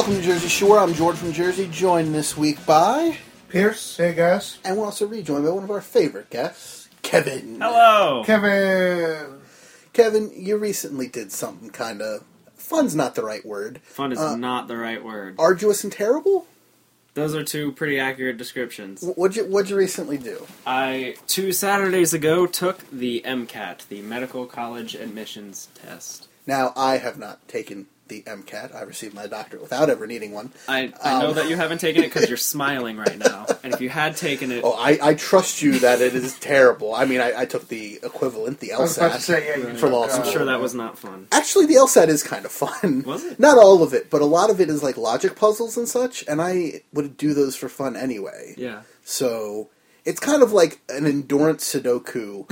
Welcome to Jersey Shore. I'm George from Jersey, joined this week by, Pierce, hey guys. and we're also rejoined by one of our favorite guests, Kevin. Hello. Kevin. Kevin, you recently did something kind of fun's not the right word. Fun is Uh, not the right word. Arduous and terrible. Those are two pretty accurate descriptions. Wh- What'd you What'd you recently do? I two Saturdays ago took the MCAT, the Medical College Admissions Test. Now I have not taken the MCAT. I received my doctorate without ever needing one. I, I know Um. that you haven't taken it because you're smiling right now, and if you had taken it, Oh, I, I trust you that it is terrible. I mean, I, I took the equivalent, the I was about to LSAT. say, yeah, you For law school. I'm sure that was not fun. Actually, the LSAT is kind of fun. Was it? Not all of it, but a lot of it is like logic puzzles and such, and I would do those for fun anyway. Yeah. So it's kind of like an endurance Sudoku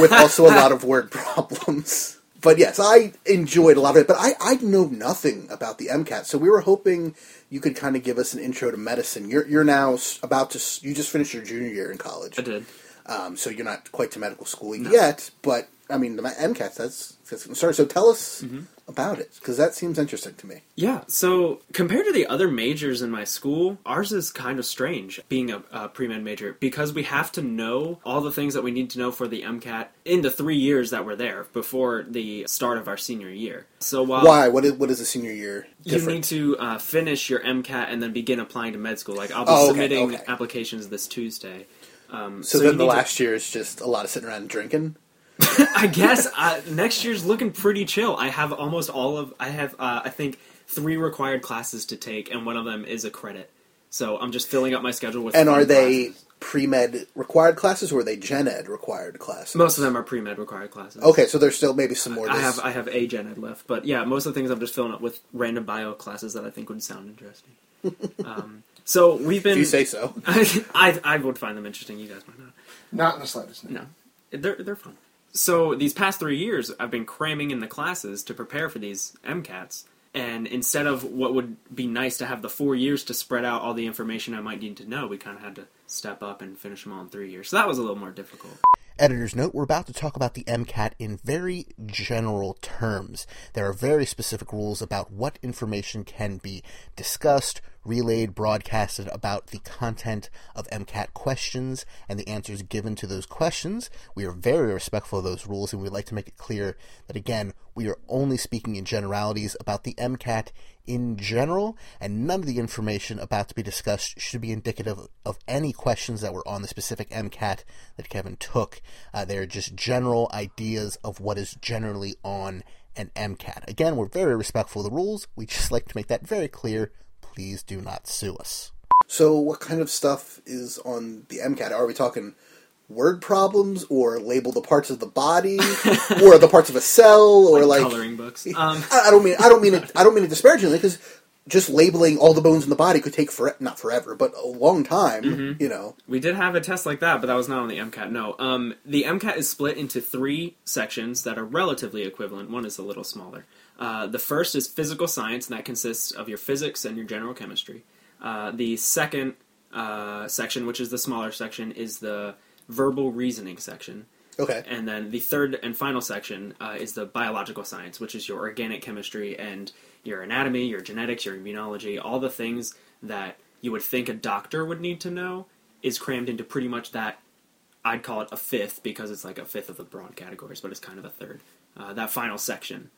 with also a lot of word problems. But yes, I enjoyed a lot of it. But I, I know nothing about the MCAT, so we were hoping you could kind of give us an intro to medicine. You're you're now about to you just finished your junior year in college, I did. um, so you're not quite to medical school yet. But I mean, the MCAT that's that's concerned. So tell us Mm-hmm. About it because that seems interesting to me. Yeah, so compared to the other majors in my school, ours is kind of strange being a, a pre med major because we have to know all the things that we need to know for the MCAT in the three years that we're there before the start of our senior year. So while Why? What is what is the senior year? you need to uh, finish your MCAT and then begin applying to med school, like I'll be Oh, okay, submitting okay. applications this Tuesday. Um, so, you then the need to- last year is just a lot of sitting around drinking. I guess uh, next year's looking pretty chill. I have almost all of. I have, uh, I think, three required classes to take, and one of them is a credit. So I'm just filling up my schedule with. And are they classes. pre med required classes or are they gen ed required classes? Most of them are pre med required classes. Okay, so there's still maybe some more. I this- have I have a gen ed left, but yeah, most of the things I'm just filling up with random bio classes that I think would sound interesting. um, so we've been. if you say so. I I would find them interesting. You guys might not. Not in the slightest. No, they're they're fun. So these past three years, I've been cramming in the classes to prepare for these MCATs, and instead of what would be nice to have the four years to spread out all the information I might need to know, we kind of had to step up and finish them all in three years. So that was a little more difficult. Editor's note, we're about to talk about the MCAT in very general terms. There are very specific rules about what information can be discussed, relayed, broadcasted about the content of MCAT questions and the answers given to those questions. We are very respectful of those rules and we'd like to make it clear that again, we are only speaking in generalities about the MCAT in general, and none of the information about to be discussed should be indicative of any questions that were on the specific MCAT that Kevin took. Uh, they're just general ideas of what is generally on an MCAT. Again, we're very respectful of the rules. We just like to make that very clear. Please do not sue us. So, what kind of stuff is on the MCAT? Are we talking word problems, or label the parts of the body, or the parts of a cell, or like, Coloring books. Um, I, I don't mean I don't mean it I don't mean it disparagingly because just labeling all the bones in the body could take for not forever but a long time. Mm-hmm. You know, We did have a test like that, but that was not on the MCAT. No, um, the MCAT is split into three sections that are relatively equivalent. One is a little smaller. Uh, the first is physical science, and that consists of your physics and your general chemistry. Uh, the second uh, section, which is the smaller section, is the verbal reasoning section. okay. And then the third and final section uh, is the biological science, which is your organic chemistry and your anatomy, your genetics, your immunology, all the things that you would think a doctor would need to know is crammed into pretty much that. I'd call it a fifth because it's like a fifth of the broad categories, but it's kind of a third. Uh, that final section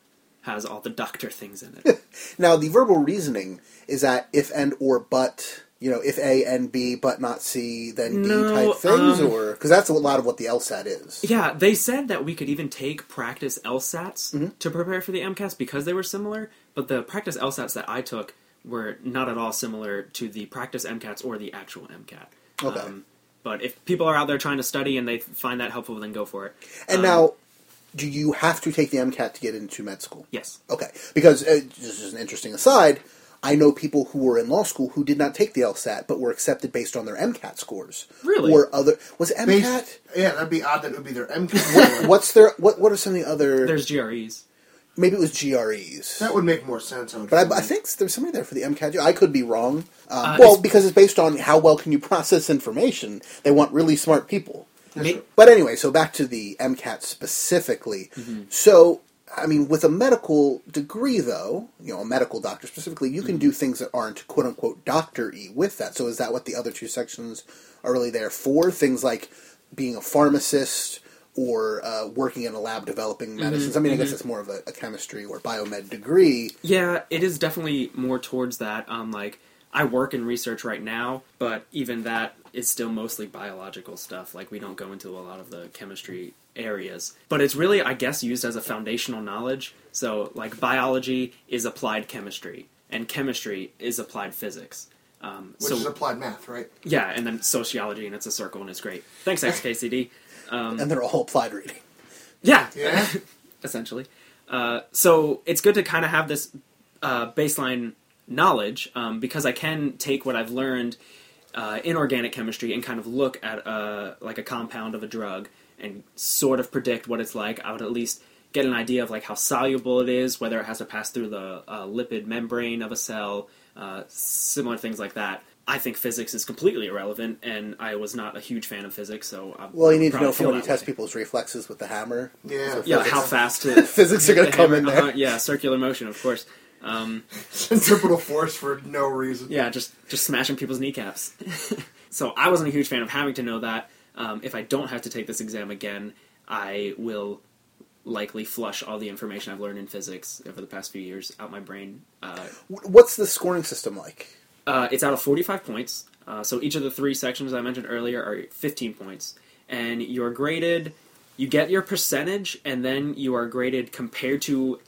has all the doctor things in it. Now the verbal reasoning is that if and or but you know if A and B but not C then D No, type things um, or because that's a lot of what the LSAT is. Yeah, they said that we could even take practice LSATs to prepare for the MCATs because they were similar, but the practice LSATs that I took were not at all similar to the practice MCATs or the actual MCAT. Okay. but if people are out there trying to study and they find that helpful, then go for it. And Um, now do you have to take the MCAT to get into med school? Yes. Okay, because uh, this is an interesting aside. I know people who were in law school who did not take the LSAT but were accepted based on their MCAT scores. Really? Or other was it Based- MCAT? yeah, that'd be odd that it would be their MCAT. What's their what? What are some of the other? There's GREs. maybe it was GREs. that would make more sense. I would But I. I think there's somebody there for the MCAT. I could be wrong. Um, Uh, well, it's- because it's based on how well can you process information. They want really smart people. Ma- But anyway, so back to the MCAT specifically. So, I mean, with a medical degree, though, you know, a medical doctor specifically, you can do things that aren't quote unquote doctor y with that. So, is that what the other two sections are really there for? Things like being a pharmacist or uh, working in a lab developing medicines. I mean, I guess it's more of a, a chemistry or biomed degree. Yeah, it is definitely more towards that. Um, like I work in research right now, but even that is still mostly biological stuff. Like we don't go into a lot of the chemistry areas, but it's really, I guess, used as a foundational knowledge. So, like biology is applied chemistry, and chemistry is applied physics. Um, Which so is applied math, right? yeah, and then sociology, and it's a circle, and it's great. Thanks, XKCD. Um, And they're all applied reading. yeah, Yeah. essentially. Uh, so it's good to kind of have this uh, baseline knowledge um, because I can take what I've learned uh, in organic chemistry and kind of look at uh, like a compound of a drug and sort of predict what it's like. I would at least get an idea of like how soluble it is, whether it has to pass through the uh, lipid membrane of a cell, uh, similar things like that. I think physics is completely irrelevant, and I was not a huge fan of physics, so I Well, you need to know from feel when you test way. people's reflexes with the hammer. Yeah. So Yeah, physics- how fast to physics are going to come in there. uh-huh, yeah, circular motion, of course. Um, Centripetal force for no reason. yeah, just just smashing people's kneecaps. so I wasn't a huge fan of having to know that. Um, if I don't have to take this exam again, I will likely flush all the information I've learned in physics over the past few years out my brain. Uh, What's the scoring system like? uh, it's out of 45 points. Uh, so each of the three sections I mentioned earlier are 15 points. And you're graded, you get your percentage, and then you are graded compared to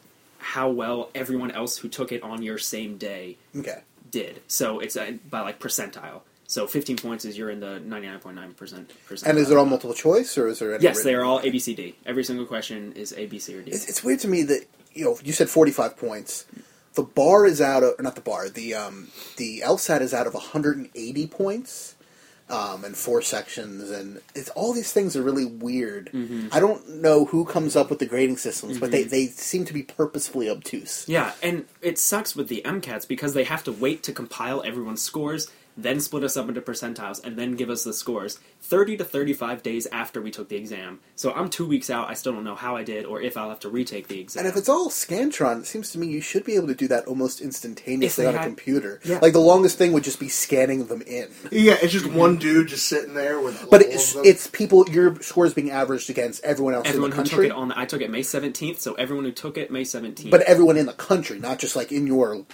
how well everyone else who took it on your same day Okay. did. So it's uh, by like percentile. So 15 points is you're in the 99.9% And is it all multiple choice, or is there any? Yes, they are all A, B, C, D. Every single question is A, B, C, or D. It's, it's weird to me that you know you said forty-five points. The bar is out of not the bar. The um the LSAT is out of one hundred and eighty points. Um, and four sections, and it's all these things are really weird. Mm-hmm. I don't know who comes up with the grading systems, but they, they seem to be purposefully obtuse. Yeah, and it sucks with the MCATs because they have to wait to compile everyone's scores, then split us up into percentiles, and then give us the scores 30 to 35 days after we took the exam. So I'm two weeks out, I still don't know how I did or if I'll have to retake the exam. And if it's all Scantron, it seems to me you should be able to do that almost instantaneously on they a computer. Yeah. Like the longest thing would just be scanning them in. Yeah, it's just one dude just sitting there with. But all it's, of them. it's people. Your score is being averaged against everyone else everyone in who took it on, I took it May 17th, so everyone who took it May 17th. but everyone in the country, not just like in your.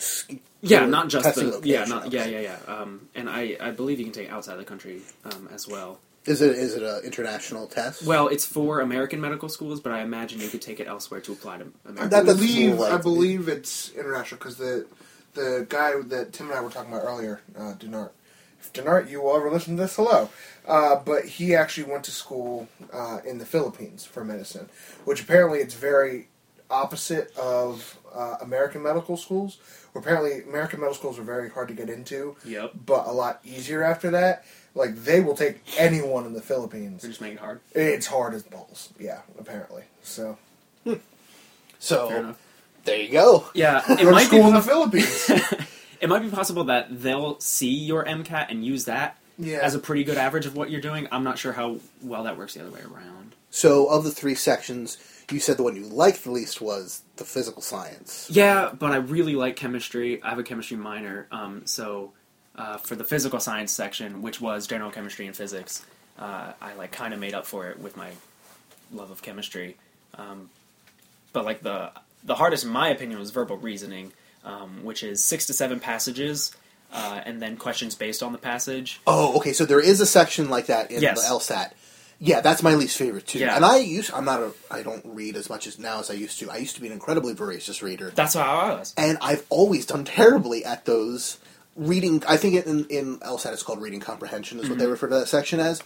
S- yeah, not just testing the yeah, location, not yeah, okay. yeah, yeah. Um, and I, I believe you can take it outside the country um, as well. Is it is it an international test? Well, it's for American medical schools, but I imagine you could take it elsewhere to apply to I American. That- believe more like- I believe it's international because the the guy that Tim and I were talking about earlier, uh, Denart. If Denart, you will ever listen to this, hello. Uh, but he actually went to school uh, in the Philippines for medicine, which apparently it's very opposite of uh, American medical schools. Where apparently American medical schools are very hard to get into, Yep. but a lot easier after that. Like they will take anyone in the Philippines. They're just making it hard. It's hard as balls. Yeah, apparently. So Fair so enough. there you go. Yeah, it go to might be school in the Philippines. it might be possible that they'll see your MCAT and use that Yeah. as a pretty good average of what you're doing. I'm not sure how well that works the other way around. So of the three sections, you said the one you liked the least was the physical science. Yeah, but I really like chemistry. I have a chemistry minor, um, so uh, for the physical science section, which was general chemistry and physics, uh, I like kind of made up for it with my love of chemistry. Um, but like the the hardest, in my opinion, was verbal reasoning, um, which is six to seven passages. Uh, and then questions based on the passage. Oh, okay. So there is a section like that in Yes. the LSAT. Yeah, that's my least favorite too. Yeah. And I used I'm not a I don't read as much as now as I used to. I used to be an incredibly voracious reader. That's how I was. and I've always done terribly at those reading. I think in in LSAT it's called reading comprehension is what Mm-hmm. they refer to that section as.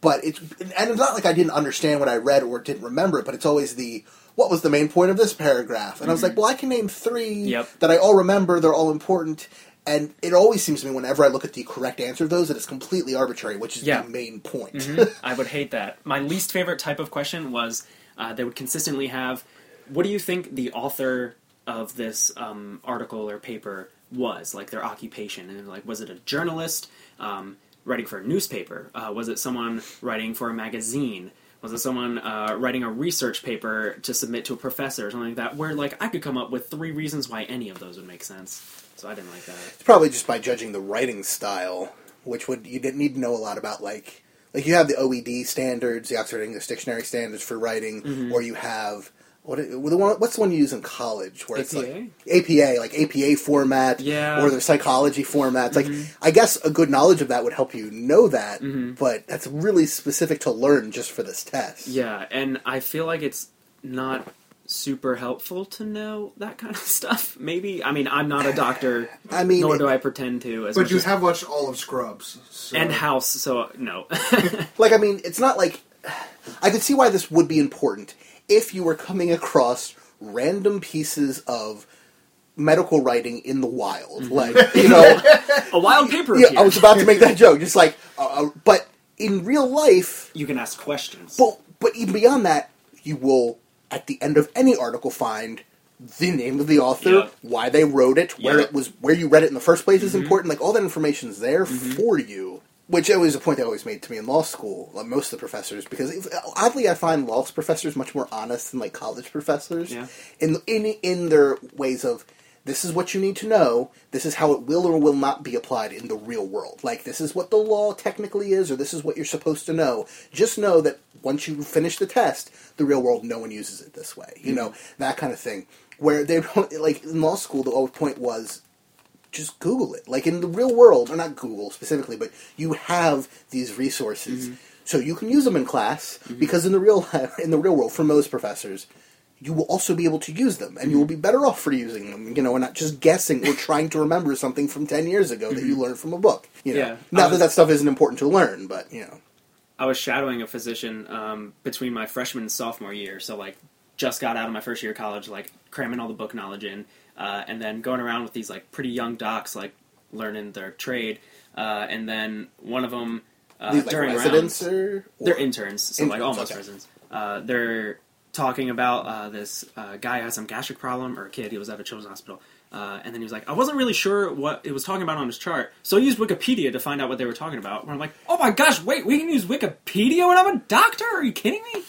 but it's and it's not like I didn't understand what I read or didn't remember it, but it's always the what was the main point of this paragraph? And I was like, well, I can name three Yep. that I all remember. They're all important. And it always seems to me whenever I look at the correct answer to those that it's completely arbitrary, which is Yeah. the main point. Mhm. I would hate that. My least favorite type of question was uh, they would consistently have, "What do you think the author of this um, article or paper was? Like their occupation? And like, was it a journalist um, writing for a newspaper? Uh, was it someone writing for a magazine?" Was it someone uh, writing a research paper to submit to a professor or something like that? Where like I could come up with three reasons why any of those would make sense. So I didn't like that. It's probably just by judging the writing style, which would you didn't need to know a lot about like like you have the OED standards, the Oxford English Dictionary standards for writing, Mm-hmm. or you have what the one, what's the one you use in college where it's APA? like APA, like APA format, Yeah. Mm-hmm. or the psychology formats. Like I guess a good knowledge of that would help you know that, Mm-hmm. but that's really specific to learn just for this test. Yeah, and I feel like it's not super helpful to know that kind of stuff. Maybe I mean I'm not a doctor, I mean, nor do I pretend to. As But you have watched all of Scrubs. So. and House, so no. Like, I mean, it's not like. I could see why this would be important if you were coming across random pieces of medical writing in the wild. Like, you know, a wild paper. yeah, I was about to make that joke. Just like, uh, uh, but in real life, You can ask questions. but, but even beyond that, you will, at the end of any article, find the name of the author, Yep. why they wrote it, where Yep. it was, where you read it in the first place is Mhm. important. Like all that information is there mm-hmm. for you. Which was a point they always made to me in law school. Like most of the professors, because if, uh, oddly I find law professors much more honest than like college professors Yeah. in in in their ways of this is what you need to know. This is how it will or will not be applied in the real world. Like this is what the law technically is, or this is what you're supposed to know. Just know that once you finish the test, the real world, no one uses it this way. You hmm. know that kind of thing. Where they don't like in law school, the whole point was just Google it. Like in the real world, or not Google specifically, but you have these resources, hmm. so you can use them in class. Hmm. Because in the real in the real world, for most professors, you will also be able to use them, and you will be better off for using them. You know, and not just guessing or trying to remember something from ten years ago that you learned from a book. You know, Yeah. not I that that stuff isn't important to learn, but you know, I was shadowing a physician um, between my freshman and sophomore year, so like just got out of my first year of college, like cramming all the book knowledge in, uh, and then going around with these like pretty young docs, like learning their trade, uh, and then one of them uh, these like during residents rounds, or, they're interns, so like almost okay. residents. Uh, they're talking about uh, this uh, guy who has some gastric problem, or a kid. He was at a children's hospital, uh, and then he was like, "I wasn't really sure what it was talking about on his chart, so I used Wikipedia to find out what they were talking about." And I'm like, "Oh my gosh, wait, we can use Wikipedia when I'm a doctor? Are you kidding me?"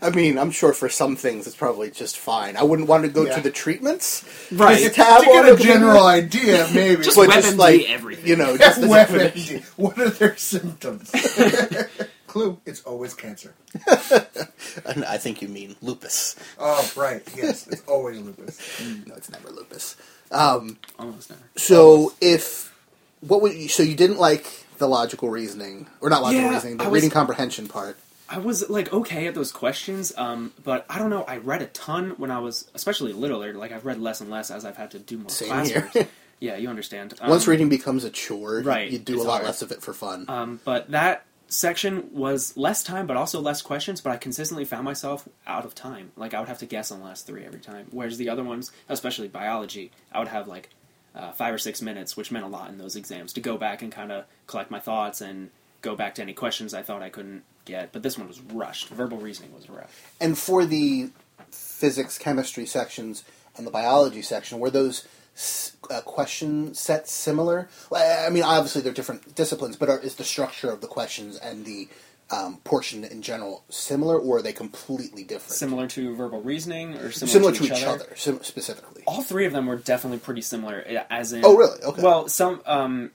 I mean, I'm sure for some things it's probably just fine. I wouldn't want to go Yeah. to the treatments, Right. Just to get a it, general idea, maybe. Just but WebMD just like everything. you know, just the definition. WebMD. What are their symptoms? Clue: It's always cancer. I think you mean lupus. Oh, right. Yes, it's always lupus. No, it's never lupus. Um, Almost never. so if what would you, so you didn't like the logical reasoning or not logical Yeah, reasoning, the was- reading comprehension part? I was like okay at those questions, um, but I don't know. I read a ton when I was, especially littler. Like I've read less and less as I've had to do more Same classrooms. here. yeah, you understand. Um, Once reading becomes a chore, right, you, do a lot hard. less of it for fun. Um, but that section was less time, but also less questions. But I consistently found myself out of time. Like I would have to guess on the last three every time. Whereas the other ones, especially biology, I would have like uh, five or six minutes, which meant a lot in those exams to go back and kind of collect my thoughts and go back to any questions I thought I couldn't get. But this one was rushed. Verbal reasoning was rough. and for the physics, chemistry sections and the biology section, were those uh, question sets similar? I mean, obviously they're different disciplines, but are, is the structure of the questions and the um, portion in general similar, or are they completely different? Similar to verbal reasoning or similar, Similar to, each, other. sim- specifically. all three of them were definitely pretty similar. As in, Oh, really? Okay. Well, some, um,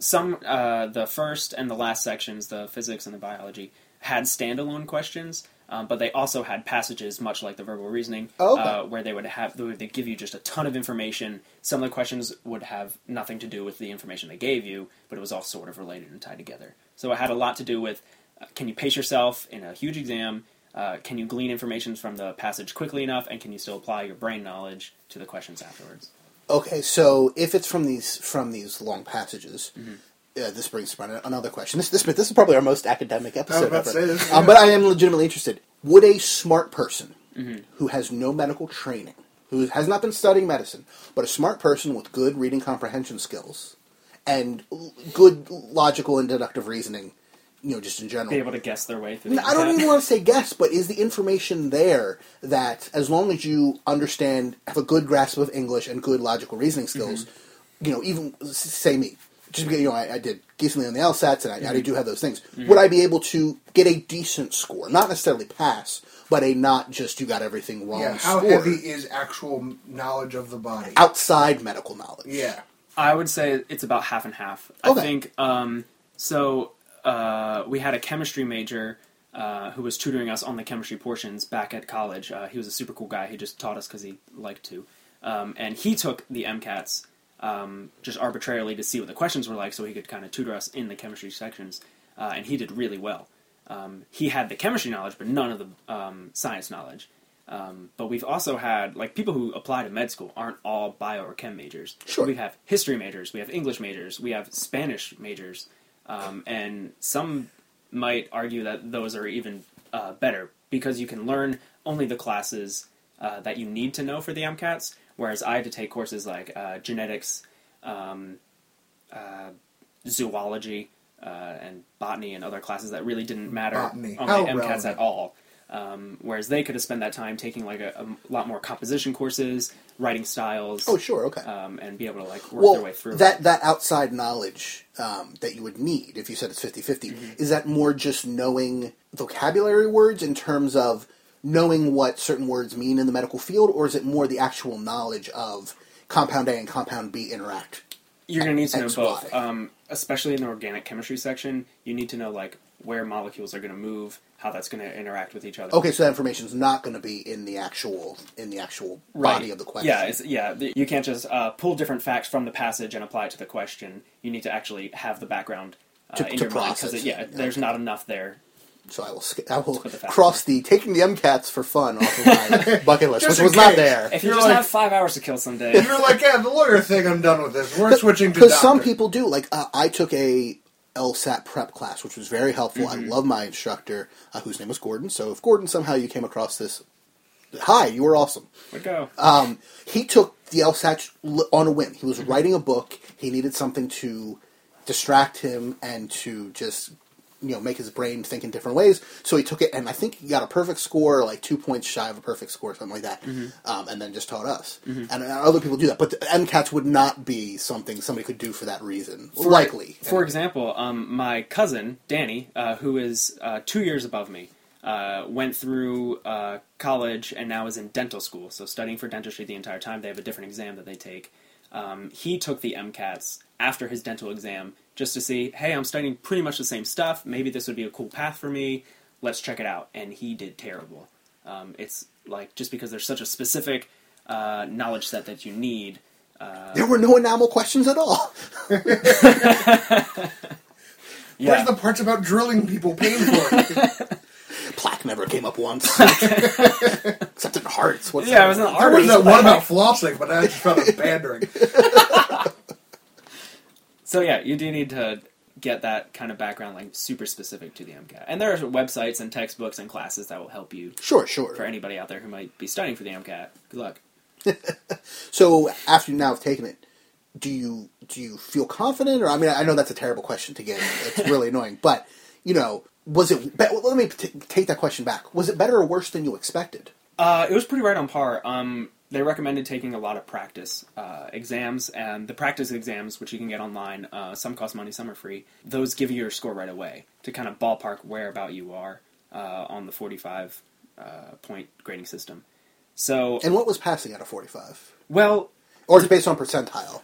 some, uh, the first and the last sections, the physics and the biology, had standalone questions, um, but they also had passages, much like the verbal reasoning, Oh, okay. uh, where they would have they would give you just a ton of information. Some of the questions would have nothing to do with the information they gave you, but it was all sort of related and tied together. So it had a lot to do with uh, can you pace yourself in a huge exam? Uh, can you glean information from the passage quickly enough, and can you still apply your brain knowledge to the questions afterwards? Okay, so if it's from these from these long passages, Mm-hmm. Uh, this brings to mind another question. This, this this is probably our most academic episode ever. say this, um, but I am legitimately interested. Would a smart person Mm-hmm. who has no medical training, who has not been studying medicine, but a smart person with good reading comprehension skills and good logical and deductive reasoning, you know, just in general, Be able to guess their way through. The I don't even want to say guess, but is the information there that as long as you understand, have a good grasp of English and good logical reasoning skills, you know, even say me, just because you know I, I did decently on the LSATs and I, I do have those things, would I be able to get a decent score, not necessarily pass, but a not just you got everything wrong Yeah, how score heavy is actual knowledge of the body? outside medical knowledge? Yeah. I would say it's about half and half. Okay. I think um, so. Uh, we had a chemistry major uh, who was tutoring us on the chemistry portions back at college. Uh, he was a super cool guy. He just taught us because he liked to, um, and he took the MCATs um, just arbitrarily to see what the questions were like, so he could kind of tutor us in the chemistry sections. Uh, and he did really well. Um, he had the chemistry knowledge, but none of the um, science knowledge. Um, but we've also had like people who apply to med school aren't all bio or chem majors. Sure. We have history majors, we have English majors, we have Spanish majors, um, and some might argue that those are even uh, better because you can learn only the classes uh, that you need to know for the MCATs. Whereas I had to take courses like uh, genetics, um, uh, zoology, uh, and botany, and other classes that really didn't matter Botany. on How the MCATs relevant. at all. Um, whereas they could have spent that time taking like a, a lot more composition courses, writing styles, Oh, sure, okay. um, and be able to like work their way through. that that outside knowledge um, that you would need if you said it's 50-50, Mm-hmm. is that more just knowing vocabulary words in terms of knowing what certain words mean in the medical field, or is it more the actual knowledge of compound A and compound B interact? You're going to need to know both, um, especially in the organic chemistry section. You need to know like where molecules are going to move, how that's going to interact with each other. Okay, so that information is not going to be in the actual in the actual body of the question. Yeah, it's, yeah. You can't just uh, pull different facts from the passage and apply it to the question. You need to actually have the background uh, To- in to your mind process because yeah, it. there's not enough there. So I will sk- I will the cross the taking the MCATs for fun off of my bucket list, which was in not there. If you You're just like- have five hours to kill someday, You're like, yeah, the lawyer thing, I'm done with this. We're switching to Because some people do. Like uh, I took a LSAT prep class, which was very helpful. Mm-hmm. I love my instructor, uh, whose name was Gordon. So if Gordon somehow you came across this, hi, you were awesome. would go. Um, he took the LSAT on a whim. He Mm-hmm. was writing a book. He needed something to distract him and to just you know make his brain think in different ways. So he took it, and I think he got a perfect score, like two points shy of a perfect score, something like that. Mm-hmm. Um, and then just taught us. And uh, other people do that, but the MCATs would not be something somebody could do for that reason. Likely, For example, um, my cousin Danny, uh, who is uh, two years above me, uh, went through uh, college and now is in dental school. So studying for dentistry the entire time. They have a different exam that they take. Um, he took the MCATs after his dental exam just to see, hey, I'm studying pretty much the same stuff. Maybe this would be a cool path for me. Let's check it out. And he did terrible. Um, it's like just because there's such a specific uh, knowledge set that you need. there were no enamel questions at all. Yeah. Where's the parts about drilling people painfully? Plaque never came up once, except in hearts. What's Yeah, that? it was in the there was that one about flossing, but I just found it pandering. So yeah, you do need to get that kind of background, like super specific to the MCAT. And there are websites and textbooks and classes that will help you Sure, sure. for anybody out there who might be studying for the MCAT. Good luck. So after you now have taken it, do you do you feel confident? Or I mean, I know that's a terrible question to get. It's really annoying, but you know, was it? Be- well, let me t- take that question back. Was it better or worse than you expected? Uh, it was pretty right on par. Um, they recommended taking a lot of practice uh, exams, and the practice exams, which you can get online, uh, some cost money, some are free. Those give you your score right away to kind of ballpark where about you are uh, on the 45 uh, point grading system. So, And what was passing out of forty-five? well, Or is it based on percentile?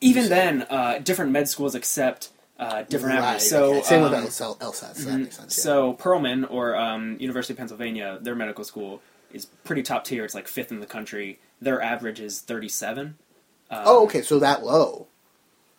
even then, uh, different med schools accept uh, different Right, averages. So, okay. same with um, LSAT. LSAT so that makes sense. yeah. so Perelman or um, University of Pennsylvania, their medical school is pretty top tier. It's like fifth in the country. Their average is thirty-seven. oh, okay, so that low.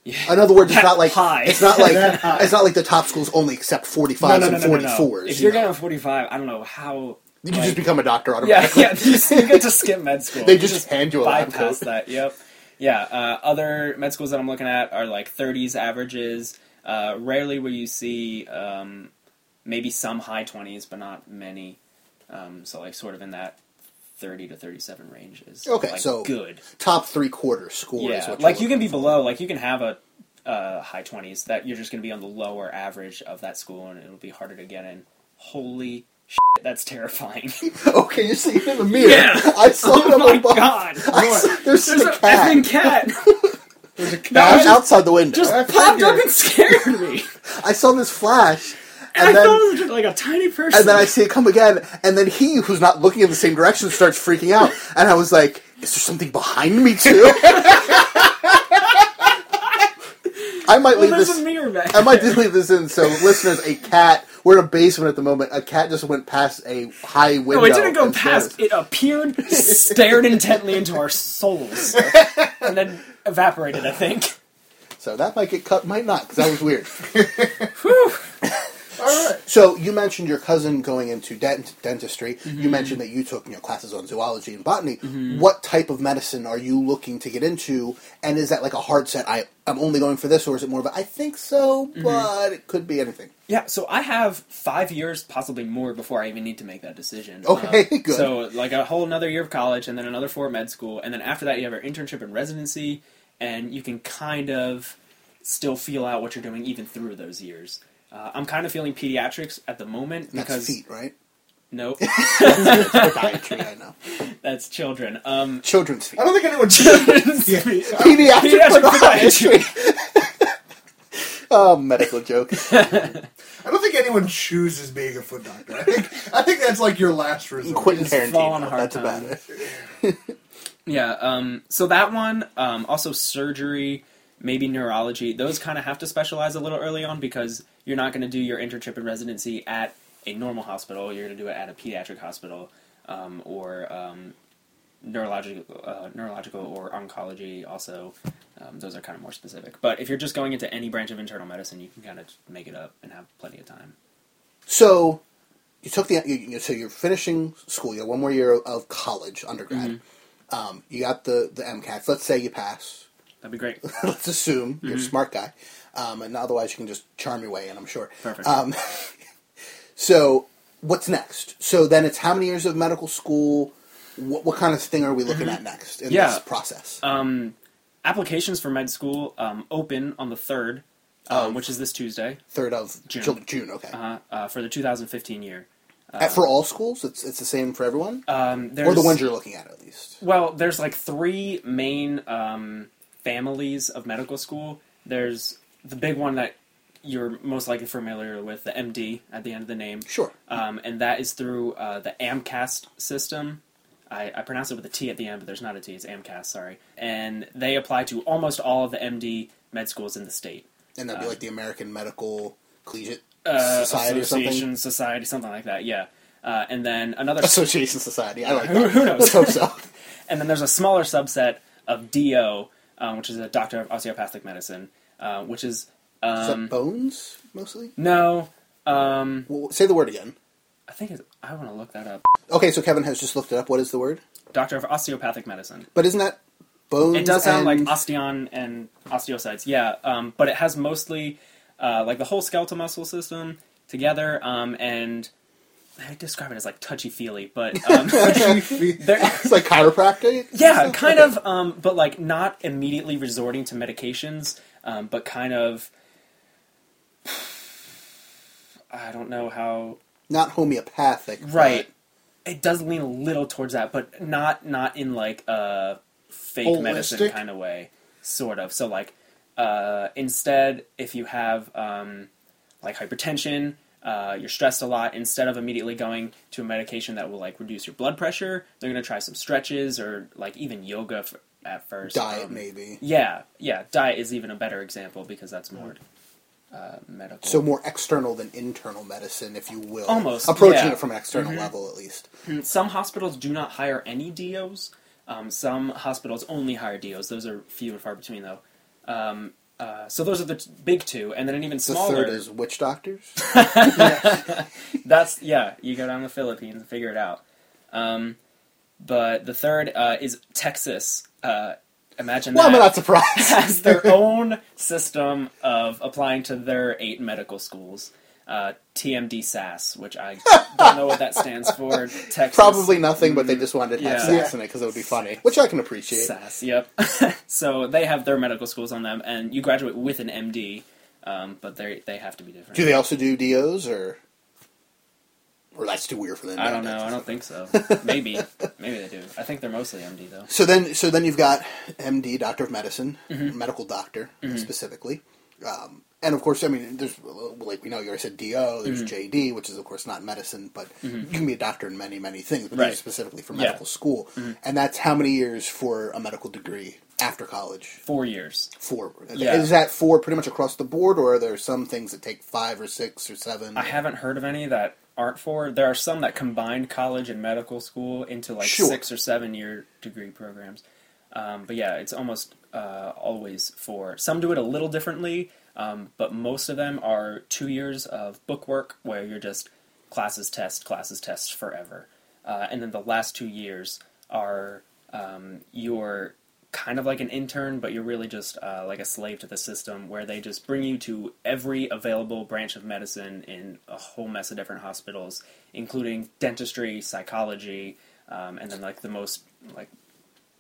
Yeah. In other words, it's not like high. it's not like it's not like the top schools only accept forty-fives and forty-fours. If you you're know. getting a forty-five, I don't know how. you like- just become a doctor yeah, automatically. yeah. You, just- you get to skip med school. They You just hand you a lab bypass coat. that. Yep. Yeah. Uh, other med schools that I'm looking at are like 30s averages. Uh, rarely will you see um, maybe some high twenties, but not many. Um, so like sort of in that thirty to thirty-seven range is Okay, like, so good. Top three quarter score is Yeah, what like you're can be looking below, like you can have a uh, high twenties that you're just going to be on the lower average of that school, and it'll be harder to get in. Holy shit, that's terrifying! Okay, you see it in the mirror. Yeah. I saw oh it on my the box. god! I saw- there's, There's a a cat. cat There's a cat. No, I it's just- outside the window. just I popped up figured. and scared me, I saw this flash, and, and I then thought it was just like a tiny person. and then I see it come again, and then he, who's not looking in the same direction, starts freaking out, and I was like, "Is there something behind me too?" I might well, leave this. a mirror back. I might just leave this in. So, listeners, a cat. We're in a basement at the moment. A cat just went past a high window. No, it didn't go past. stared It appeared, stared intently into our souls, and then evaporated. I think. So that might get cut, might not, because that was weird. All right. So you mentioned your cousin going into dent- dentistry. Mm-hmm. You mentioned that you took you know classes on zoology and botany. What type of medicine are you looking to get into? And is that like a hard set? I I'm only going for this, or is it more of a I think so, Mm-hmm. but it could be anything. Yeah, so I have five years, possibly more, before I even need to make that decision. Okay, Um, good. So, like a whole another year of college, and then another four at med school, and then after that, you have your internship and residency, and you can kind of still feel out what you're doing even through those years. Uh, I'm kind of feeling pediatrics at the moment That's because feet, right? nope, Podiatry, I know. that's children. Um, Children's feet. I don't think anyone. yeah. Pediatric, Pediatric podiatry. oh, medical joke. I don't think anyone chooses being a foot doctor. I think I think that's like your last resort. Quentin Just fall on Tarantino. hard That's about time. it. Yeah, um, so that one, um, also surgery, maybe neurology, those kind of have to specialize a little early on because you're not going to do your internship and residency at a normal hospital. You're going to do it at a pediatric hospital um, or um, neurological, uh, neurological or oncology. Also, um, those are kind of more specific. But if you're just going into any branch of internal medicine, you can kind of make it up and have plenty of time. So you took the you, you- so you're finishing school. You have one more year of college, undergrad. Mm-hmm. Um, you got the the MCATs. Let's say you pass. That'd be great. Let's assume you're a Mm-hmm. smart guy, um, and otherwise you can just charm your way in. I'm sure. Perfect. Um, so what's next? So then it's how many years of medical school? What, what kind of thing are we looking at next in Mm-hmm. Yeah. this process? Um, applications for med school um, open on the 3rd, um, which is this Tuesday. Third of June. June. Okay. uh, uh, for the 2015 year. At- for all schools, it's it's the same for everyone, Um, or the ones you're looking at at least. Well, there's like three main um, families of medical school. There's the big one that you're most likely familiar with, the MD at the end of the name, Sure. um, and that is through uh, the AMCAST system. I, I pronounce it with a T at the end, but there's not a T. It's AMCAS. Sorry, and they apply to almost all of the MD med schools in the state. And that'd be like the American Medical Collegiate Uh, Society or something. Association, society, something like that. Yeah, uh, and then another Association Society. I like Who- that. who knows? Let's hope so. And then there's a smaller subset of DO, um, which is a doctor of osteopathic medicine, uh, which is Is that um, bones mostly? no. Um, Well, say the word again. I think it's, I want to look that up. Okay, so Kevin has just looked it up. What is the word? Doctor of osteopathic medicine. But isn't that bones? It does sound and- like osteon and osteocytes. Yeah, um, but it has mostly uh, like the whole skeletal muscle system together, um, and I describe it as like touchy feely, but um, it's like chiropractic. Yeah, kind of, um, but like not immediately resorting to medications, um, but kind of. I don't know how. Not homeopathic. Right, it does lean a little towards that, but not not in like a fake medicine kind of way, sort of. So like, uh, instead, if you have um, like hypertension. Uh, you're stressed a lot. Instead of immediately going to a medication that will like reduce your blood pressure, they're gonna try some stretches or like even yoga f- at first. diet Um, maybe. Yeah, yeah. Diet is even a better example because that's more uh, medical. So more external than internal medicine, if you will. Almost, approaching yeah. Mm-hmm. it from an external level at least. some hospitals do not hire any DOs. Um, some hospitals only hire DOs. Those are few and far between, though. Um, uh, so those are the t- big two, and then an even smaller. The third is witch doctors. That's yeah. You go down to the Philippines and figure it out. Um, but the third uh, is Texas. Uh, imagine Well, that I'm not surprised. has their own system of applying to their eight medical schools. Uh, TMD SAS, which I don't know what that stands for. Texas Probably nothing, but they just wanted to have Yeah. sex in it because it would be funny, which I can appreciate. SAS. Yep. so they have their medical schools on them, and you graduate with an MD, um, but they they have to be different. Do they also do DOs or? Or that's too weird for them. I don't know. I don't think so. Maybe, maybe they do. I think they're mostly MD though. So then, so then you've got MD, Doctor of Medicine, Mm-hmm. medical doctor specifically, um, and of course, I mean, there's like we know you already said DO. There's Mm-hmm. JD, which is of course not medicine, but you can be a doctor in many many things. But Right. specifically for Yeah. Mm-hmm. medical school, and that's how many years for a medical degree after college? Four years. Four. Yeah. Is that four pretty much across the board, or are there some things that take five or six or seven? I haven't heard of any that aren't four. There are some that combine college and medical school into like Sure. six or seven year degree programs. Um, but yeah, it's almost uh, always four. Some do it a little differently, um, but most of them are two years of book work where you're just classes test, classes test forever. Uh, and then the last two years are um, you're kind of like an intern, but you're really just uh, like a slave to the system, where they just bring you to every available branch of medicine in a whole mess of different hospitals, including dentistry, psychology, um, and then like the most like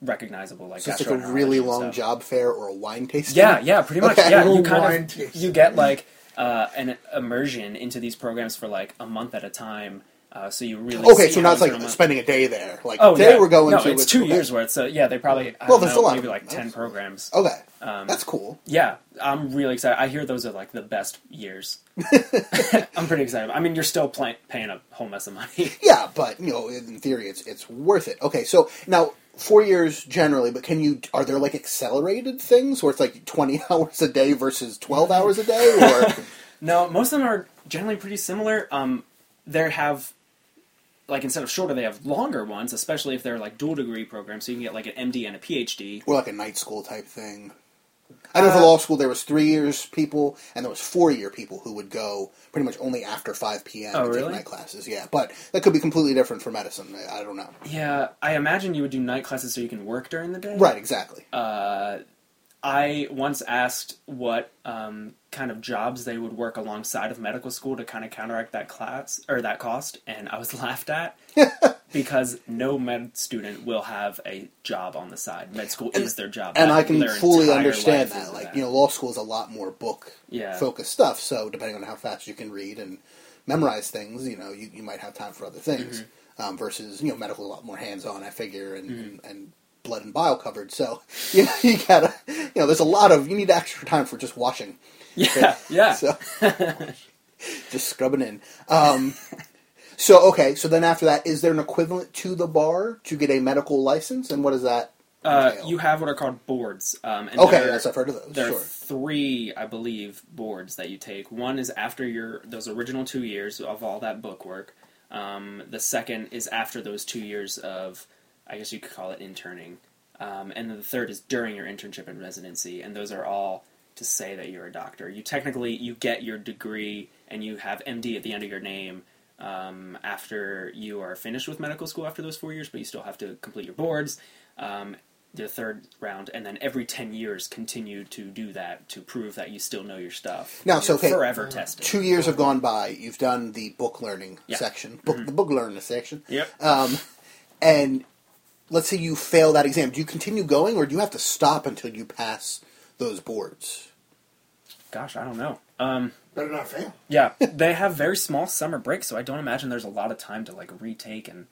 recognizable like so it's like a really long stuff. job fair or a wine tasting. Yeah, yeah, pretty much. Okay. Yeah, you kind wine of tasting. you get like uh, an immersion into these programs for like a month at a time. Uh, so you really Okay, see so how now it's it's like gonna- spending a day there. Like Oh, today yeah. we're going no, to. it's it- two okay. years worth. So yeah, they probably I Well, don't that's know, a lot. maybe like ten That's- programs. Okay, Um, that's cool. Yeah, I'm really excited. I hear those are like the best years. I'm pretty excited. I mean, you're still play- paying a whole mess of money. Yeah, but you know, in theory, it's it's worth it. Okay, so now four years generally, but can you? Are there like accelerated things where it's like twenty hours a day versus twelve hours a day, or No, most of them are generally pretty similar. Um, they have like instead of shorter, they have longer ones, especially if they're like dual degree programs. So you can get like an MD and a PhD. or like a night school type thing? I know for Uh, law school there was three years people, and there was four year people who would go pretty much only after five p.m. Oh, take really? night classes. Yeah, but that could be completely different for medicine. I, I don't know. Yeah, I imagine you would do night classes so you can work during the day. Right, exactly. Uh, I once asked what um, kind of jobs they would work alongside of medical school to kind of counteract that class or that cost, and I was laughed at because no med student will have a job on the side. Med school is their job, and I can fully understand that. Like that. you know, law school is a lot more book Yeah. focused stuff. So depending on how fast you can read and memorize things, you know, you, you might have time for other things. Mm-hmm. Um, versus you know, medical a lot more hands on. I figure and, and and blood and bile covered. So you know, you gotta you know, there's a lot of you need extra time for just washing. yeah, yeah. So just scrubbing in. Um, so okay, so then after that, is there an equivalent to the bar to get a medical license, and what is that? Uh, you have what are called boards. Um, and Okay, yes, I've heard of those. There Sure. are three, I believe, boards that you take. One is after your those original two years of all that book work. Um, the second is after those two years of, I guess you could call it interning. Um, and then the third is during your internship and residency. And those are all to say that you're a doctor. You technically you get your degree and you have MD at the end of your name um, after you are finished with medical school after those four years, but you still have to complete your boards. Um, the third round, and then every ten years continue to do that to prove that you still know your stuff. Now, so, okay, forever tested. Two years have gone by. You've done the book learning Yeah. section, book, the book learning section. Yep. Um, and let's say you fail that exam. Do you continue going, or do you have to stop until you pass those boards? Gosh, I don't know. Um, Better not fail. yeah, they have very small summer breaks, so I don't imagine there's a lot of time to like retake and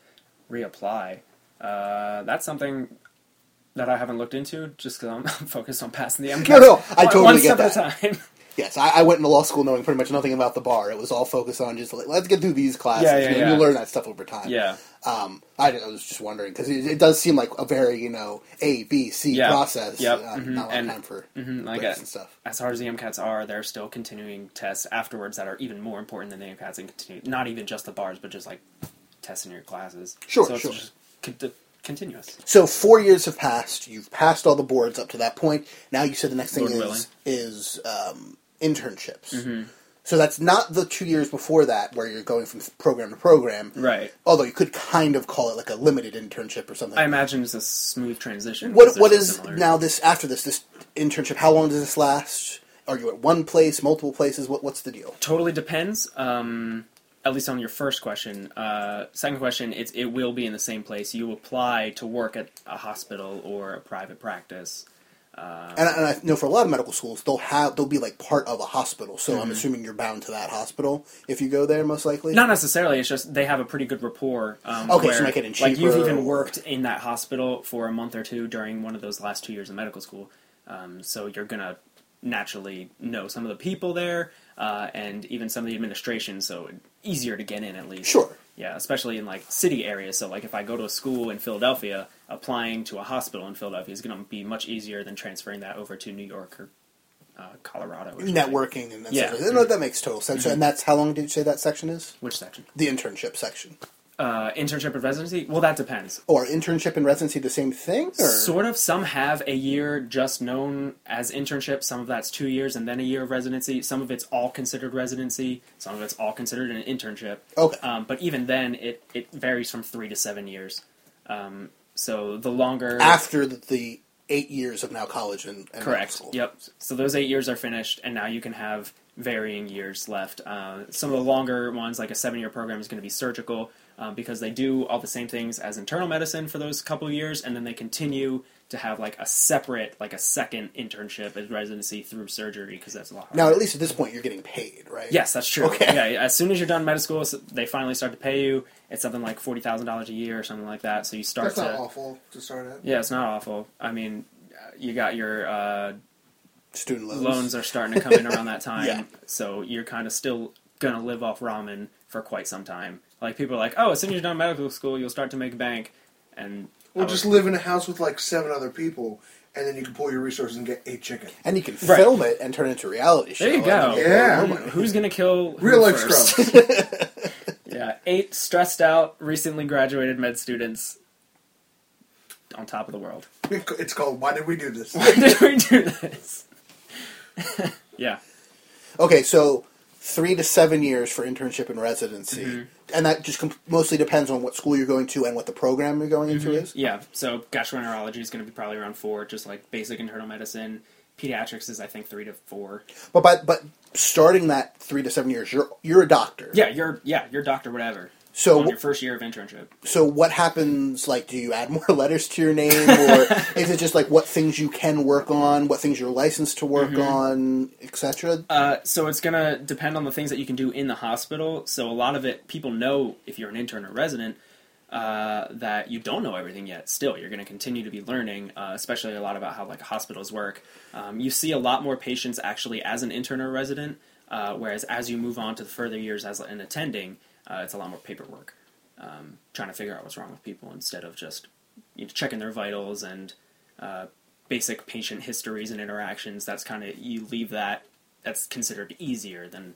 reapply. Uh, that's something that I haven't looked into, just because I'm focused on passing the MCAT. No, no, I one, totally one get step at a time. Yes, I, I went into law school knowing pretty much nothing about the bar. It was all focused on just like, let's get through these classes. Yeah, yeah, you, know, yeah. you learn that stuff over time. yeah, Um, I, I was just wondering because it, it does seem like a very you know A B C Yeah. process. Yep. Um, Mhm. Not a lot And- of time for mhm, breaks and stuff. as hard as the MCATs are, there are still continuing tests afterwards that are even more important than the MCATs and continue. Not even just the bars, but just like testing your classes. Sure, so it's sure. just con- continuous. So four years have passed. You've passed all the boards up to that point. Now you said the next thing Lord is willing. is um, internships. Mm-hmm. So that's not the two years before that where you're going from program to program. Right. Although you could kind of call it like a limited internship or something. I imagine it's a smooth transition. what what is similar. now this after this this internship? How long does this last? Are you at one place, multiple places? What what's the deal? Totally depends. Um, at least on your first question. Uh, second question, it's, it will be in the same place. You apply to work at a hospital or a private practice. And, I- and I know for a lot of medical schools, they'll have they'll be like part of a hospital. So Mm-hmm. I'm assuming you're bound to that hospital if you go there, most likely. Not necessarily. It's just they have a pretty good rapport. Um, Okay, so make it like you've even worked in that hospital for a month or two during one of those last two years of medical school, um, so you're gonna naturally know some of the people there uh, and even some of the administration. So easier to get in at least. Sure. Yeah, especially in like city areas. So like if I go to a school in Philadelphia, applying to a hospital in Philadelphia is going to be much easier than transferring that over to New York or uh, Colorado. Or. Networking and that Yeah. sort of thing. No, that makes total sense. Mm-hmm. And that's how long did you say that section is? Which section? The internship section. Uh, internship and residency. Well, that depends. Or internship and residency the same thing? Or? Sort of. Some have a year just known as internship. Some of that's two years and then a year of residency. Some of it's all considered residency. Some of it's all considered an internship. Okay. Um, but even then, it, it varies from three to seven years. Um, so the longer After the, the eight years of now college and, and correct. school. Yep. So those eight years are finished, and now you can have varying years left. Uh, some of the longer ones, like a seven-year program, is going to be surgical um, because they do all the same things as internal medicine for those couple of years, and then they continue to have like a separate, like a second internship as residency through surgery because that's a lot. Now, at least at this point, you're getting paid, right? Yes, that's true. Okay. Yeah, as soon as you're done med school, so they finally start to pay you. It's something like forty thousand dollars a year or something like that. So you start That's to not awful to start at. yeah, it's not awful. I mean, you got your uh, Student loans. loans are starting to come in around that time, Yeah. so you're kind of still gonna live off ramen for quite some time. Like people are like, oh, as soon as you're done medical school, you'll start to make bank, and I Or was- just live in a house with like seven other people, and then you can pull your resources and get eight chicken. And you can Right. film it and turn it into a reality show. there you I go. mean, Yeah. Who- who's gonna kill who Real life first? scrubs. Yeah, eight stressed out, recently graduated med students on top of the world. it's called Why Did We Do This? Why did we do this? yeah. Okay, so three to seven years for internship and residency. Mm-hmm. And that just com- mostly depends on what school you're going to and what the program you're going into is. Yeah, so gastroenterology is going to be probably around four, just like basic internal medicine. Pediatrics is, I think, three to four. But by, but starting that three to seven years, you're you're a doctor. Yeah, you're yeah, you're doctor whatever. So on your first year of internship. So what happens? Like, do you add more letters to your name, or is it just like what things you can work on, what things you're licensed to work on, etc.? Uh, so it's gonna depend on the things that you can do in the hospital. So a lot of it, people know if you're an intern or resident uh, that you don't know everything yet. Still, you're gonna continue to be learning, uh, especially a lot about how like hospitals work. Um, you see a lot more patients actually as an intern or resident, uh, whereas as you move on to the further years as an attending, uh, it's a lot more paperwork, um, trying to figure out what's wrong with people instead of just you know, checking their vitals and uh, basic patient histories and interactions. That's kind of you leave that. That's considered easier than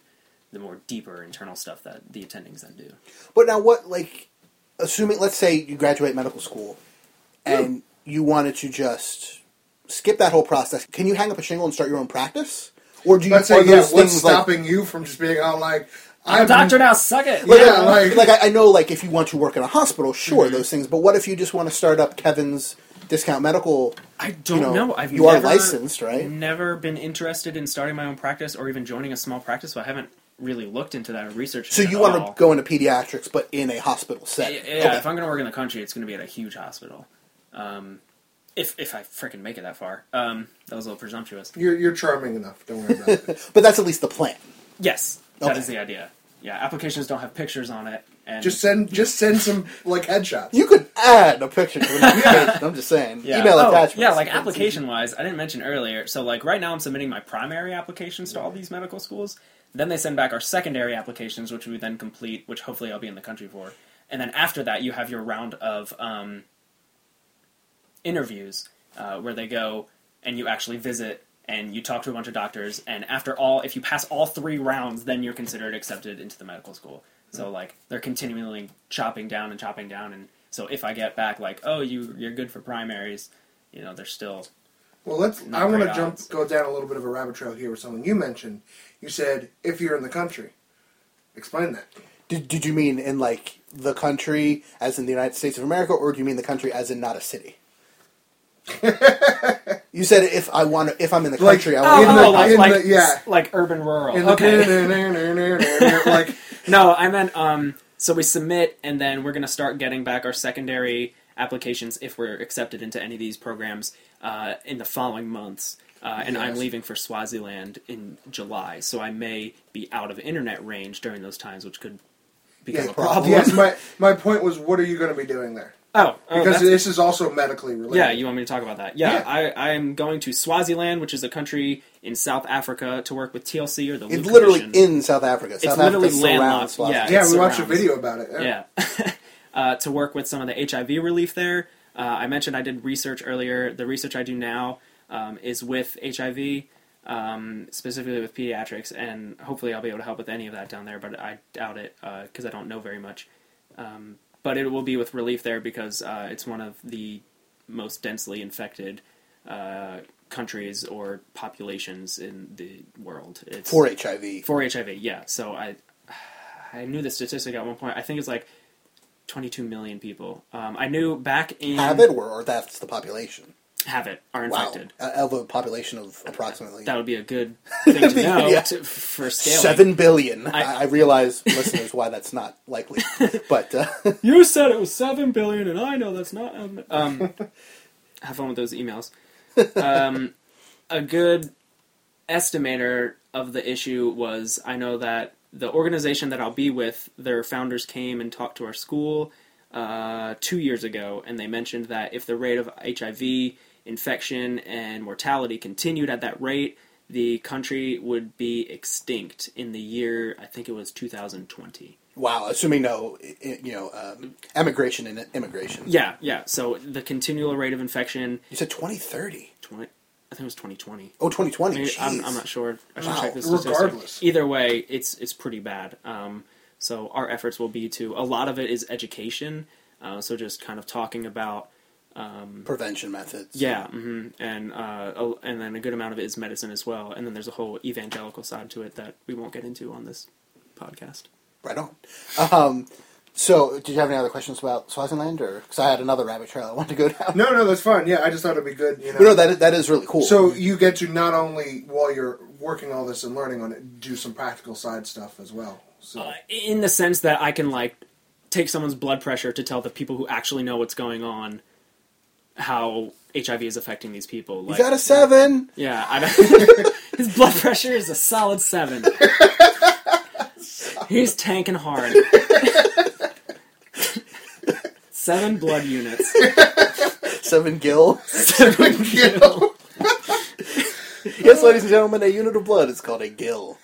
the more deeper internal stuff that the attendings then do. But now, what like, assuming let's say you graduate medical school, and you wanted to just skip that whole process, can you hang up a shingle and start your own practice, or do you? Let's are say, yeah, those what's things like- stopping you from just being all like, I'm a doctor now. Suck it. Like, Yeah, I- like- like I, I know, like if you want to work in a hospital, sure, Mm-hmm. those things. But what if you just want to start up Kevin's Discount Medical? I don't you know, know. I've you are licensed, right? Never been interested in starting my own practice or even joining a small practice. So I haven't really looked into that or researched. So you at want all. to go into pediatrics, but in a hospital Yeah, setting? yeah, Okay. if I'm going to work in the country, it's going to be at a huge hospital. Um, if if I freaking make it that far, um, that was a little presumptuous. You're, you're charming enough. Don't worry about it. but that's at least the plan. Yes, that is Okay. the idea. Yeah, applications don't have pictures on it, and Just send just send some like headshots. You could add a picture to an application. I'm just saying. Yeah. Email oh, attachments. Yeah, like application wise, I didn't mention earlier. So like right now, I'm submitting my primary applications to all these medical schools. Then they send back our secondary applications, which we then complete, which hopefully I'll be in the country for. And then after that, you have your round of um, interviews uh, where they go and you actually visit and you talk to a bunch of doctors. And after all, if you pass all three rounds, then you're considered accepted into the medical school. So hmm. like they're continually chopping down and chopping down. And so if I get back like, oh, you you're good for primaries, you know, they're still Well, let's. Not I want to jump, go down a little bit of a rabbit trail here with something you mentioned. You said if you're in the country. Explain that. Did, did you mean in like the country as in the United States of America, or do you mean the country as in not a city? you said if I want to, if I'm in the Like, country, I Oh, want In to. the- oh, like, in like, the- yeah. like urban rural. In okay. like No, I meant um. So we submit, and then we're gonna start getting back our secondary applications if we're accepted into any of these programs uh, in the following months. Uh, and I'm leaving for Swaziland in July, so I may be out of internet range during those times, which could become yeah, a problem. Yes, my my point was, what are you going to be doing there? Oh, oh, Because this is also medically related. yeah, you want me to talk about that? Yeah, Yeah. I, am going to Swaziland, which is a country in South Africa, to work with TLC or the It's Luke literally Commission. in South Africa. It's South literally Africa surrounds landlocked, Swaziland. yeah. yeah, we watched a video about it. Yeah. Yeah. uh, to work with some of the HIV relief there. Uh, I mentioned I did research earlier. The research I do now um, is with HIV, um, specifically with pediatrics, and hopefully I'll be able to help with any of that down there, but I doubt it because I don't know very much. Um, but it will be with relief there because uh, it's one of the most densely infected uh, countries or populations in the world. It's, for HIV. for HIV, yeah. So I I knew the statistic at one point. I think it's like 22 million people. Um, I knew back in Have it, or, or that's the population. Have it are Wow, infected. Uh, of a population of approximately That would be a good thing to know Yeah. to, for scaling. seven billion. I- I, I realize, listeners, why that's not likely, but uh, You said it was seven billion, and I know that's not. Um, um, have fun with those emails. Um, a good estimator of the issue was I know that the organization that I'll be with, their founders came and talked to our school uh, two years ago, and they mentioned that if the rate of HIV infection and mortality continued at that rate, the country would be extinct in the year I think it was 2020. wow, assuming no, you know, um, emigration and immigration. Yeah, yeah. So the continual rate of infection, You said twenty thirty. 20, I think it was 2020. Oh, 2020. Maybe- I'm, I'm not sure. I should Wow. check this statistic. Regardless. Either way, it's it's pretty bad. Um, so our efforts will be to a lot of it is education. Uh, so just kind of talking about Prevention methods. yeah, hmm and uh, a- and then a good amount of it is medicine as well. And then there's a whole evangelical side to it that we won't get into on this podcast. Right on. Um, so, did you have any other questions about Swaziland, or because I had another rabbit trail I wanted to go down? No, no, that's fine. Yeah, I just thought it'd be good. You know. But no, that is, that is really cool. so you get to not only while you're working all this and learning on it, do some practical side stuff as well. So Uh, in the sense that I can like take someone's blood pressure to tell the people who actually know what's going on how HIV is affecting these people. you Like, got a seven. Yeah, I don't, his blood pressure is a solid seven. He's tanking hard. Seven blood units. Seven gill. you know, yes, ladies and gentlemen, a unit of blood is called a gill.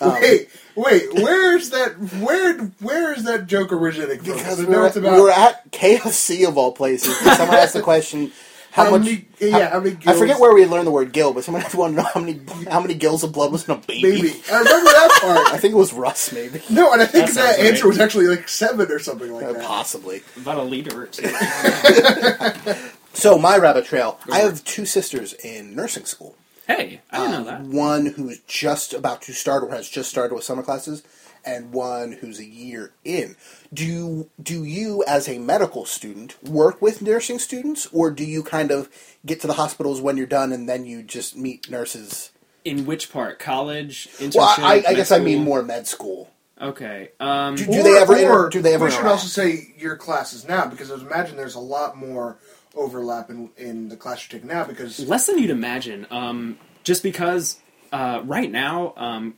Um, wait, wait, where's that? Where where is that joke originating from? Because I we know were, it's we about were at KFC of all places. and Someone asked the question, "How, How much?" many- yeah, how many I forget where we learned the word "gill," but someone wanted to want to know how many how many gills of blood was in a baby. baby. I remember that part. I think it was Russ, maybe. No, and I think That that, answer right. was actually like seven or something like Uh, that. possibly. About a liter or two. So my rabbit trail. I have two sisters in nursing school. Hey, I didn't know Um, that. One who's just about to start or has just started with summer classes, and one who's a year in. Do you, do you, as a medical student, work with nursing students, or do you kind of get to the hospitals when you're done and then you just meet nurses? In which part? College? Internship? Well, I, I med guess I mean more med school. Okay. Um, Do, do they ever? inter- do they ever? We should interact? also say your classes now because I would imagine there's a lot more overlap in, in the class you're taking now because less than you'd imagine. Um, just because uh, right now, um,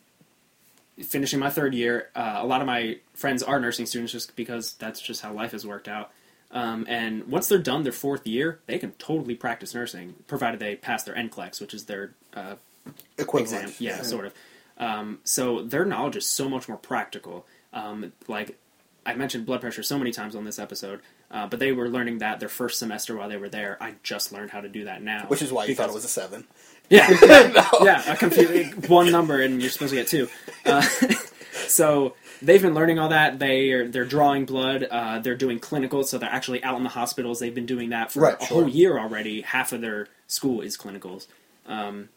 finishing my third year, uh, a lot of my friends are nursing students just because that's just how life has worked out. Um, and once they're done their fourth year, they can totally practice nursing, provided they pass their NCLEX, which is their uh, equivalent. exam. Yeah, sort of. Um, so their knowledge is so much more practical. Um, like I mentioned blood pressure so many times on this episode, uh, but they were learning that their first semester while they were there. I just learned how to do that now, Which is why you thought it was a seven. yeah, yeah, a confusing one number and you're supposed to get two. Uh, so they've been learning all that. They are they're drawing blood. Uh, they're doing clinicals, so they're actually out in the hospitals. They've been doing that for Right, a sure. whole year already. Half of their school is clinicals. Um,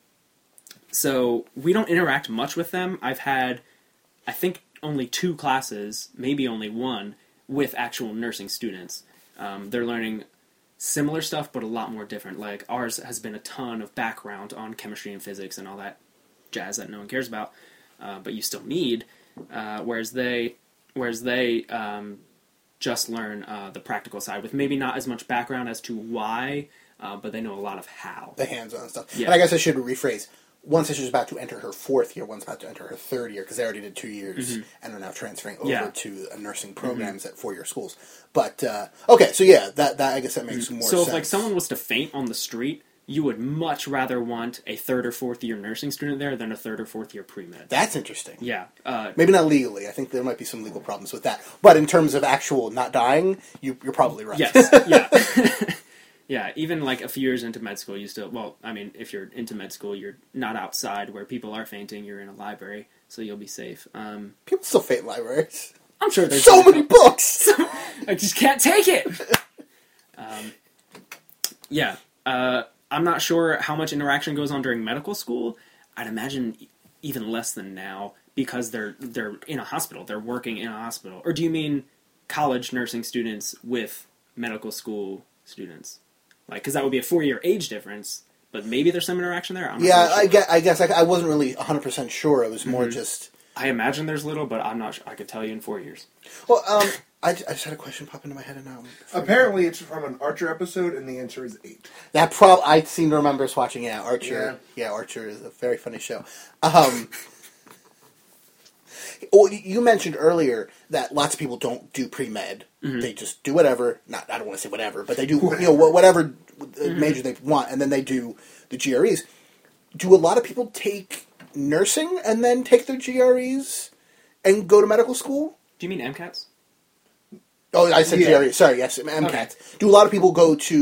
so we don't interact much with them. I've had, I think, only two classes, maybe only one, with actual nursing students. Um, they're learning similar stuff, but a lot more different. Like ours has been a ton of background on chemistry and physics and all that jazz that no one cares about, uh, but you still need. Uh, whereas they, whereas they um, just learn uh, the practical side with maybe not as much background as to why, uh, but they know a lot of how. the hands-on stuff. Yeah. And I guess I should rephrase. One sister's about to enter her fourth year. One's about to enter her third year because they already did two years and are now transferring over Mm-hmm. Yeah. to nursing programs at four-year schools. But uh, okay, so yeah, that, that I guess that makes more Mm-hmm. so sense. if like someone was to faint on the street, you would much rather want a third or fourth year nursing student there than a third or fourth year pre med. that's interesting. Yeah, uh, Maybe not legally. I think there might be some legal problems with that. But in terms of actual not dying, you, you're probably right. yes, yeah, yeah. Even like a few years into med school, you still well, I mean, if you're into med school, you're not outside where people are fainting. You're in a library, so you'll be safe. Um, People still faint in libraries. I'm sure there's So many books. I just can't take it. um, yeah, uh, I'm not sure how much interaction goes on during medical school. I'd imagine even less than now because they're they're in a hospital. They're working in a hospital. Or do you mean college nursing students with medical school students? Like, because that would be a four year age difference. But maybe there's some interaction there. I'm not yeah, really I guess I, guess I, I wasn't really 100 percent sure. It was more Mm-hmm. just. I imagine there's little, but I'm not. sure. I could tell you in four years. Well, um, I, I just had a question pop into my head and now. Apparently, it's from an Archer episode, and the answer is eight. That prob I seem to remember us watching. Yeah, Archer. Yeah. Archer is a very funny show. Um, well, you mentioned earlier that lots of people don't do pre med. They just do whatever. Not I don't want to say whatever, but they do you know wh- whatever uh, major they want, and then they do the GREs. Do a lot of people take nursing and then take their GREs and go to medical school? Do you mean MCATs? Oh, I said Yeah. GRE. Sorry, yes, MCATs. Do a lot of people go to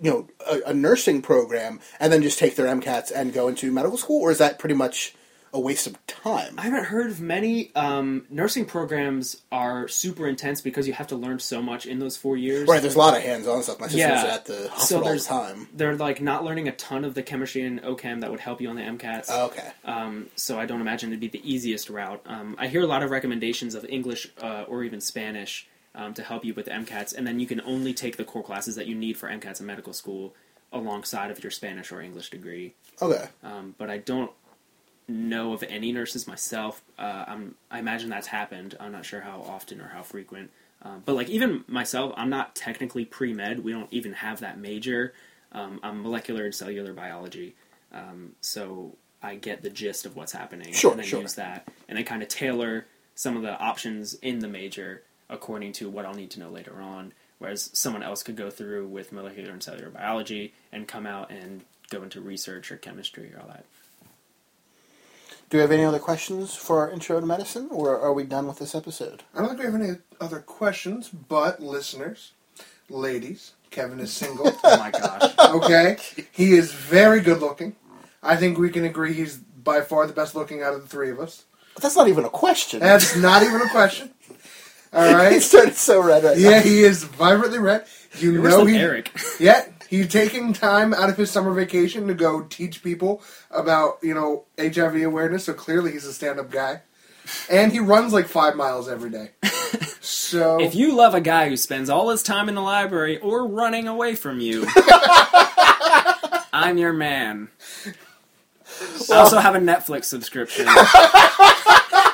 you know a, a nursing program and then just take their MCATs and go into medical school, or is that pretty much a waste of time? I haven't heard of many. Um, nursing programs are super intense because you have to learn so much in those four years. Right, there's a lot of hands-on stuff. My sister's Yeah. at the So hospital all the there's time. They're like not learning a ton of the chemistry and OChem that would help you on the MCATs. Oh, okay. Um, so I don't imagine it'd be the easiest route. Um, I hear a lot of recommendations of English uh, or even Spanish um, to help you with the MCATs, and then you can only take the core classes that you need for MCATs in medical school alongside of your Spanish or English degree. Okay. Um, but I don't know of any nurses myself. Uh, I'm, I imagine that's happened. I'm not sure how often or how frequent. Um, but like even myself, I'm not technically pre med. We don't even have that major. Um, I'm molecular and cellular biology, um, so I get the gist of what's happening Sure, and then sure. use that, and I kind of tailor some of the options in the major according to what I'll need to know later on. Whereas someone else could go through with molecular and cellular biology and come out and go into research or chemistry or all that. Do we have any other questions for our intro to medicine, or are we done with this episode? I don't think we have any other questions, but listeners, ladies, Kevin is single. Oh my gosh. okay, he is very good looking. I think we can agree he's by far the best looking out of the three of us. But that's not even a question. That's not even a question. All right. He's right. started so red right Yeah, now. he is vibrantly red. You You're worse know than he. Eric. Yeah, he's taking time out of his summer vacation to go teach people about you know HIV awareness. So clearly he's a stand-up guy, and he runs like five miles every day. So If you love a guy who spends all his time in the library or running away from you, I'm your man. I also have a Netflix subscription.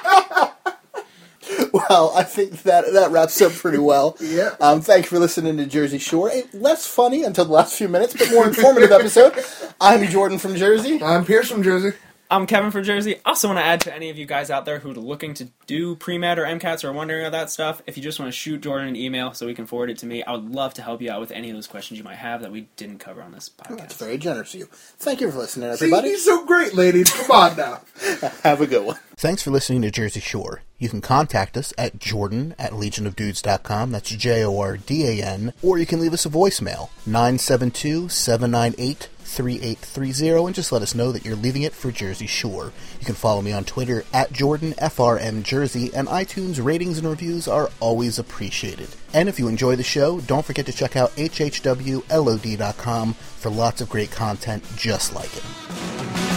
Well, I think that that wraps up pretty well. Yeah. Um, thank you for listening to Jersey Shore. A less funny until the last few minutes, but more informative episode. I'm Jordan from Jersey. I'm Pierce from Jersey. I'm Kevin from Jersey. Also, want to add to any of you guys out there who are looking to do pre med or MCATs or wondering about that stuff. If you just want to shoot Jordan an email so he can forward it to me, I would love to help you out with any of those questions you might have that we didn't cover on this oh, podcast. That's very generous of you. Thank you for listening, See, everybody. he's so great, ladies. Come on now. Have a good one. Thanks for listening to Jersey Shore. You can contact us at jordan at legionofdudes.com. That's J O R D A N. Or you can leave us a voicemail 972 798 3830 and just let us know that you're leaving it for Jersey Shore. You can follow me on Twitter at JordanFRNJersey, and iTunes ratings and reviews are always appreciated. And if you enjoy the show, don't forget to check out HHWLOD.com for lots of great content just like it.